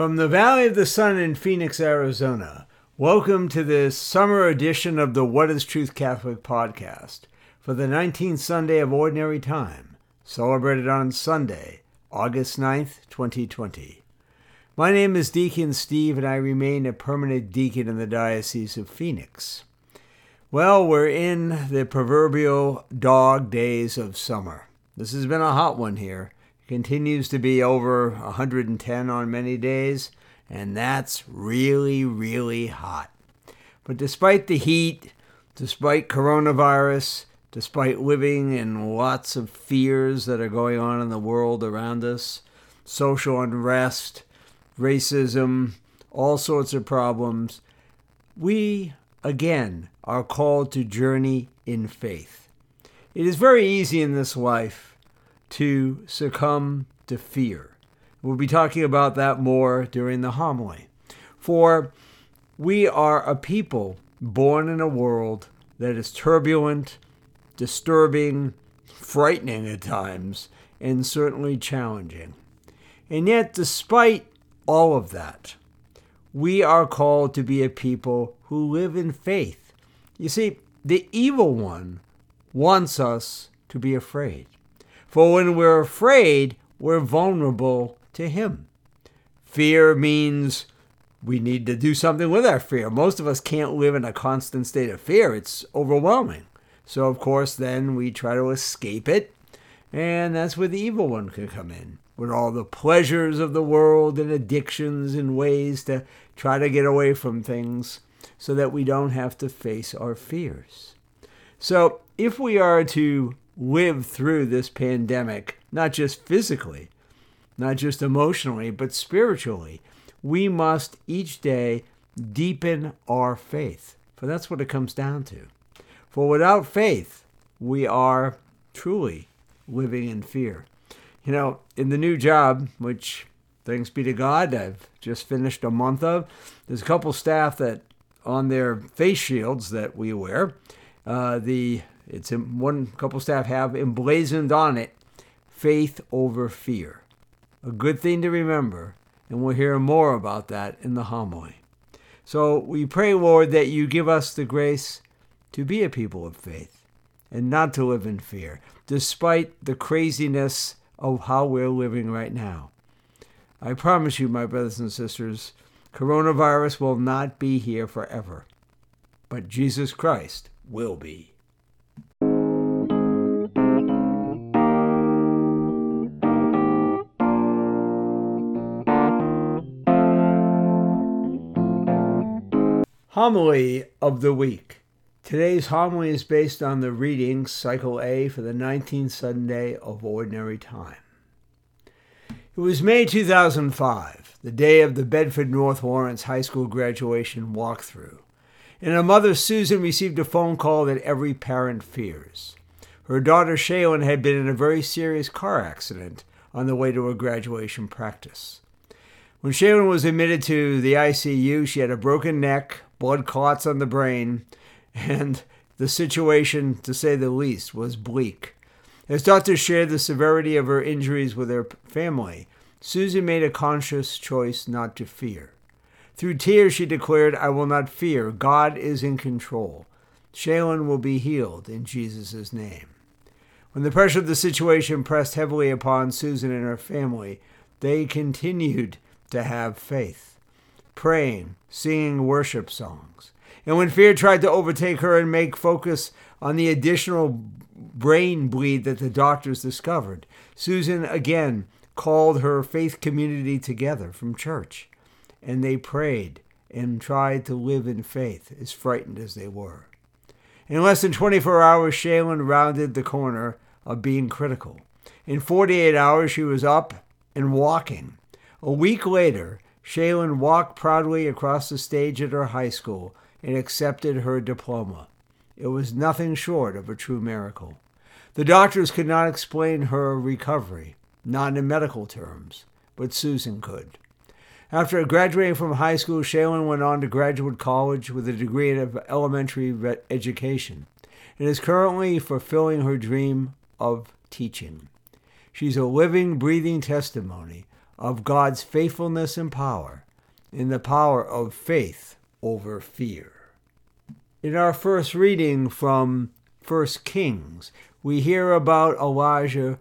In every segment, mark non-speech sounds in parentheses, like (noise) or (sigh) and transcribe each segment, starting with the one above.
From the Valley of the Sun in Phoenix, Arizona, welcome to this summer edition of the What is Truth Catholic podcast for the 19th Sunday of Ordinary Time, celebrated on Sunday, August 9th, 2020. My name is Deacon Steve, and I remain a permanent deacon in the Diocese of Phoenix. Well, we're in the proverbial dog days of summer. This has been a hot one here continues to be over 110 on many days, and that's really, really hot. But despite the heat, despite coronavirus, despite living in lots of fears that are going on in the world around us, social unrest, racism, all sorts of problems, we again are called to journey in faith. It is very easy in this life to succumb to fear. We'll be talking about that more during the homily. For we are a people born in a world that is turbulent, disturbing, frightening at times, and certainly challenging. And yet, despite all of that, we are called to be a people who live in faith. You see, the evil one wants us to be afraid. For when we're afraid, we're vulnerable to Him. Fear means we need to do something with our fear. Most of us can't live in a constant state of fear, it's overwhelming. So, of course, then we try to escape it, and that's where the evil one can come in with all the pleasures of the world and addictions and ways to try to get away from things so that we don't have to face our fears. So, if we are to live through this pandemic, not just physically, not just emotionally, but spiritually. We must each day deepen our faith, for that's what it comes down to. For without faith, we are truly living in fear. You know, in the new job, which thanks be to God, I've just finished a month of, there's a couple staff that on their face shields that we wear, uh, the it's one couple staff have emblazoned on it faith over fear. A good thing to remember, and we'll hear more about that in the homily. So we pray, Lord, that you give us the grace to be a people of faith and not to live in fear, despite the craziness of how we're living right now. I promise you, my brothers and sisters, coronavirus will not be here forever, but Jesus Christ will be. Homily of the Week. Today's homily is based on the reading Cycle A for the 19th Sunday of Ordinary Time. It was May 2005, the day of the Bedford North Lawrence High School graduation walkthrough, and her mother Susan received a phone call that every parent fears. Her daughter Shaylin had been in a very serious car accident on the way to her graduation practice. When Shaylin was admitted to the ICU, she had a broken neck, blood clots on the brain, and the situation, to say the least, was bleak. As doctors shared the severity of her injuries with her family, Susan made a conscious choice not to fear. Through tears, she declared, I will not fear. God is in control. Shaylin will be healed in Jesus' name. When the pressure of the situation pressed heavily upon Susan and her family, they continued to have faith praying, singing worship songs. And when fear tried to overtake her and make focus on the additional brain bleed that the doctors discovered, Susan again called her faith community together from church. And they prayed and tried to live in faith, as frightened as they were. In less than 24 hours, Shaylin rounded the corner of being critical. In 48 hours, she was up and walking. A week later, Shaylin walked proudly across the stage at her high school and accepted her diploma. It was nothing short of a true miracle. The doctors could not explain her recovery, not in medical terms, but Susan could. After graduating from high school, Shaylin went on to graduate college with a degree in elementary education and is currently fulfilling her dream of teaching. She's a living, breathing testimony of God's faithfulness and power, in the power of faith over fear. In our first reading from 1 Kings, we hear about Elijah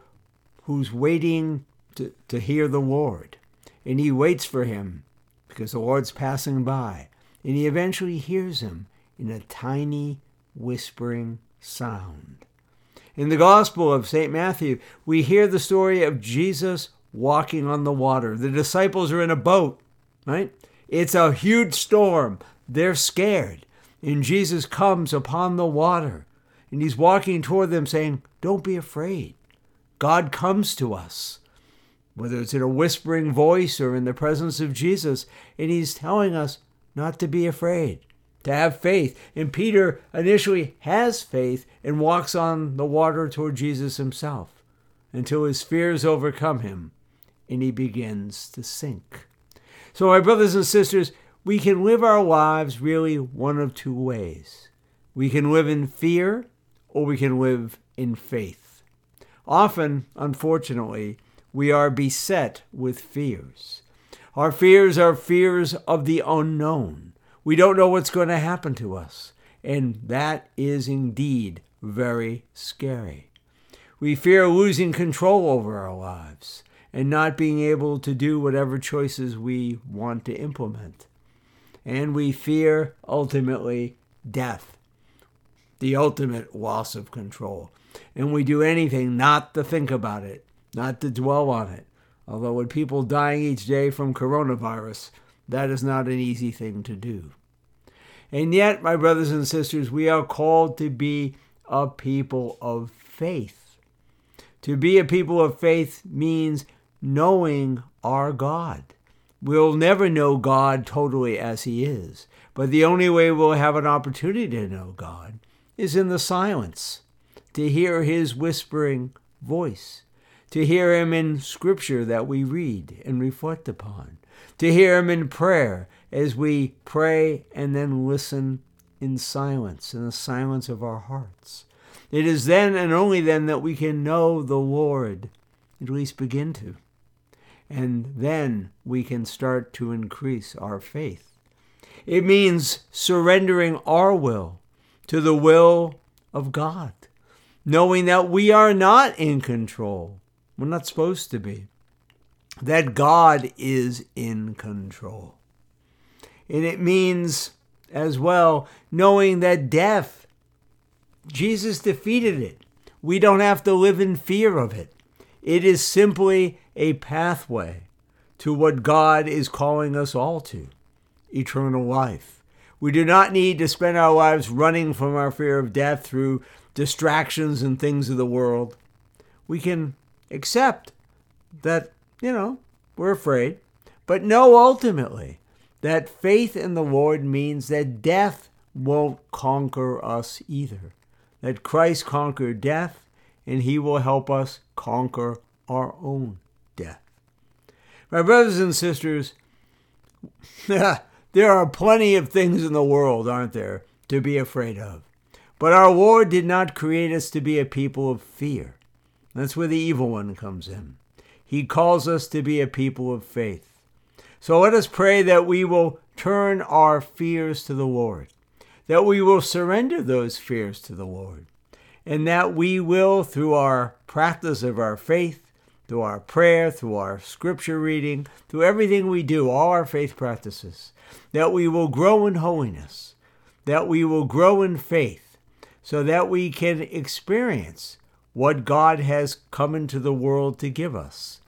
who's waiting to, to hear the Lord. And he waits for him because the Lord's passing by. And he eventually hears him in a tiny whispering sound. In the Gospel of St. Matthew, we hear the story of Jesus walking on the water. The disciples are in a boat, right? It's a huge storm. They're scared. And Jesus comes upon the water and he's walking toward them saying, Don't be afraid. God comes to us, whether it's in a whispering voice or in the presence of Jesus, and he's telling us not to be afraid, to have faith. And Peter initially has faith and walks on the water toward Jesus himself until his fears overcome him and he begins to sink. So, my brothers and sisters, we can live our lives really one of two ways. We can live in fear or we can live in faith. Often, unfortunately, we are beset with fears. Our fears are fears of the unknown. We don't know what's going to happen to us, and that is indeed very scary. We fear losing control over our lives and not being able to do whatever choices we want to implement. And we fear, ultimately, death the ultimate loss of control. And we do anything not to think about it, not to dwell on it. Although, with people dying each day from coronavirus, that is not an easy thing to do. And yet, my brothers and sisters, we are called to be a people of faith. To be a people of faith means knowing our God. We'll never know God totally as He is, but the only way we'll have an opportunity to know God is in the silence, to hear his whispering voice, to hear him in scripture that we read and reflect upon, to hear him in prayer as we pray and then listen in silence, in the silence of our hearts. It is then and only then that we can know the Lord, at least begin to. And then we can start to increase our faith. It means surrendering our will to the will of God, knowing that we are not in control. We're not supposed to be. That God is in control. And it means as well knowing that death, Jesus defeated it. We don't have to live in fear of it. It is simply a pathway to what God is calling us all to eternal life. We do not need to spend our lives running from our fear of death through distractions and things of the world. We can accept that, you know, we're afraid, but know ultimately that faith in the Lord means that death won't conquer us either. That Christ conquered death and he will help us conquer our own death. My brothers and sisters, (laughs) There are plenty of things in the world, aren't there, to be afraid of. But our Lord did not create us to be a people of fear. That's where the evil one comes in. He calls us to be a people of faith. So let us pray that we will turn our fears to the Lord, that we will surrender those fears to the Lord, and that we will, through our practice of our faith, through our prayer, through our scripture reading, through everything we do, all our faith practices, that we will grow in holiness, that we will grow in faith, so that we can experience what God has come into the world to give us.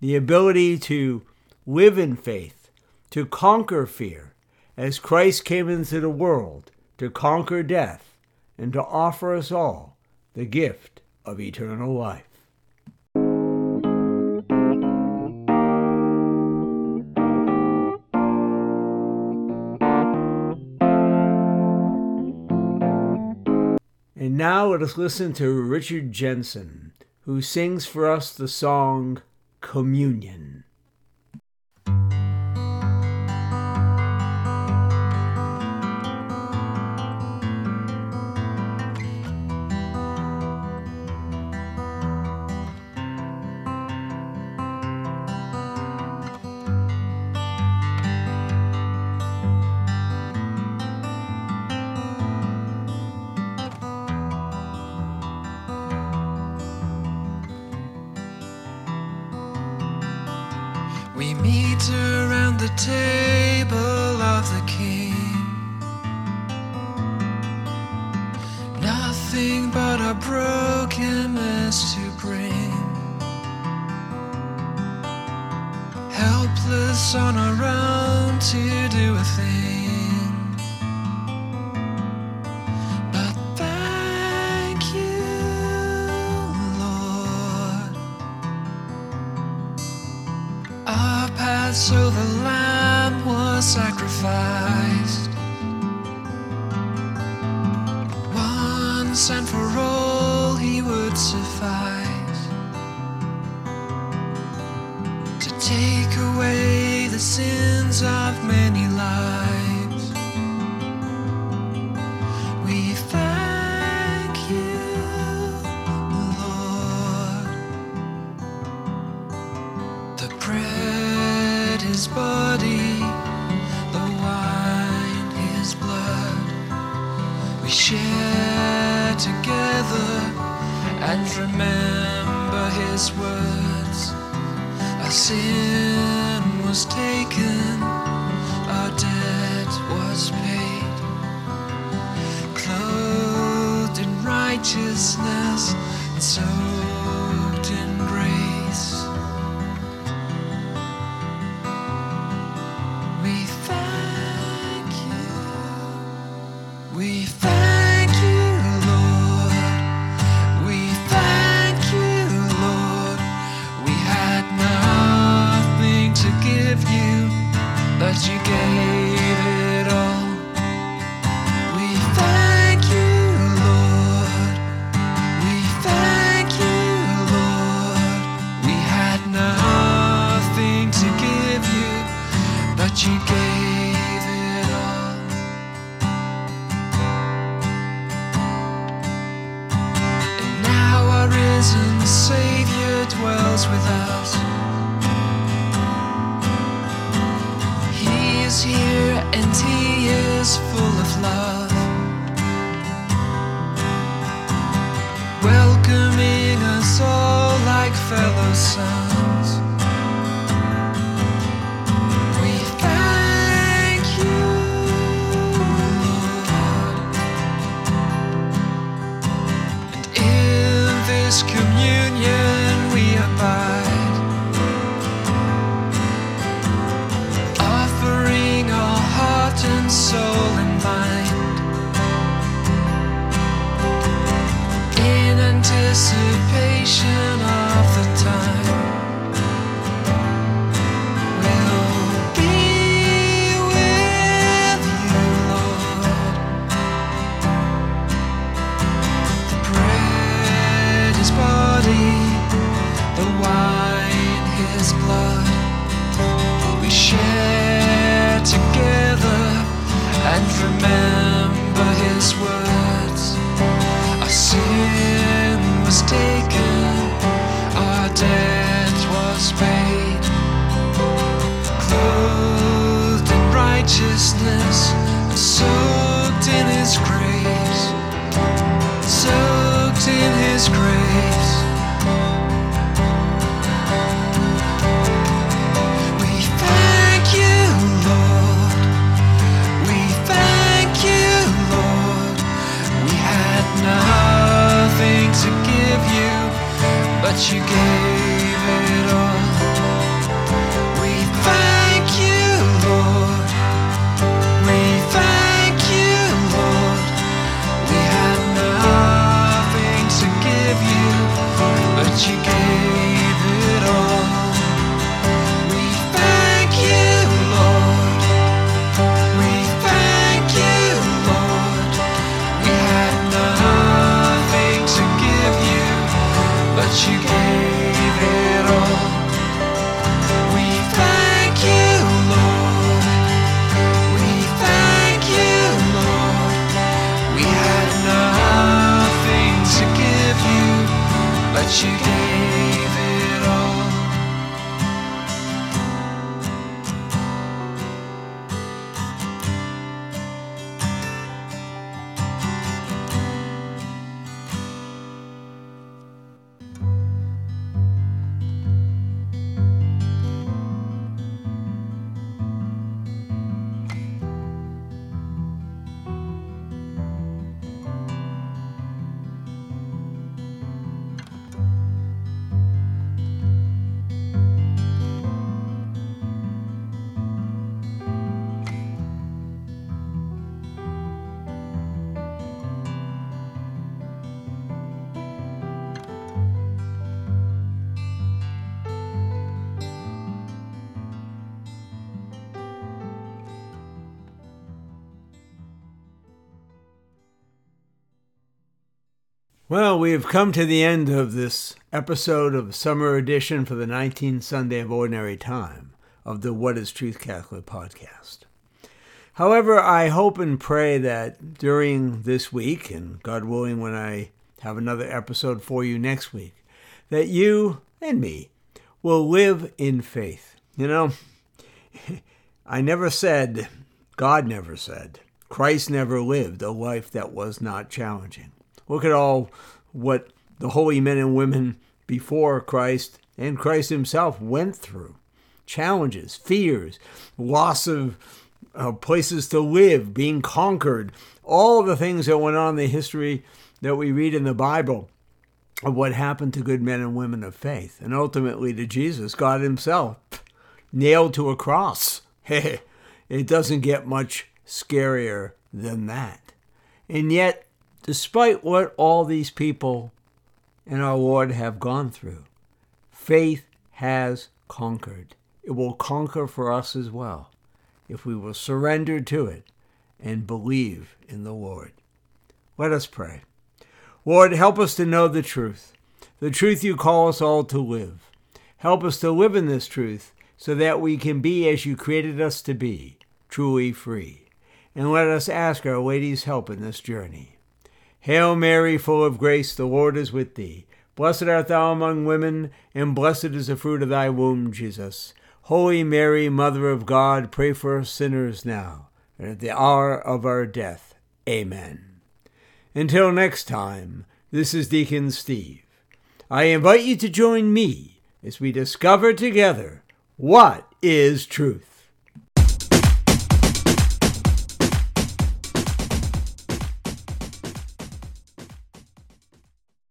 The ability to live in faith, to conquer fear, as Christ came into the world to conquer death and to offer us all the gift of eternal life. And now let us listen to Richard Jensen, who sings for us the song Communion. so the lamb was sacrificed. Once and for all, he would suffice to take away the sins of many lives. that you gave. 是 Well, we have come to the end of this episode of Summer Edition for the 19th Sunday of Ordinary Time of the What is Truth Catholic podcast. However, I hope and pray that during this week, and God willing, when I have another episode for you next week, that you and me will live in faith. You know, (laughs) I never said, God never said, Christ never lived a life that was not challenging. Look at all what the holy men and women before Christ and Christ himself went through challenges, fears, loss of uh, places to live, being conquered, all the things that went on in the history that we read in the Bible of what happened to good men and women of faith, and ultimately to Jesus, God Himself, nailed to a cross. (laughs) it doesn't get much scarier than that. And yet, despite what all these people and our Lord have gone through, faith has conquered. It will conquer for us as well if we will surrender to it and believe in the Lord. Let us pray. Lord, help us to know the truth, the truth you call us all to live. Help us to live in this truth so that we can be as you created us to be, truly free. And let us ask Our Lady's help in this journey. Hail Mary, full of grace, the Lord is with thee. Blessed art thou among women, and blessed is the fruit of thy womb, Jesus. Holy Mary, Mother of God, pray for us sinners now, and at the hour of our death. Amen. Until next time, this is Deacon Steve. I invite you to join me as we discover together what is truth.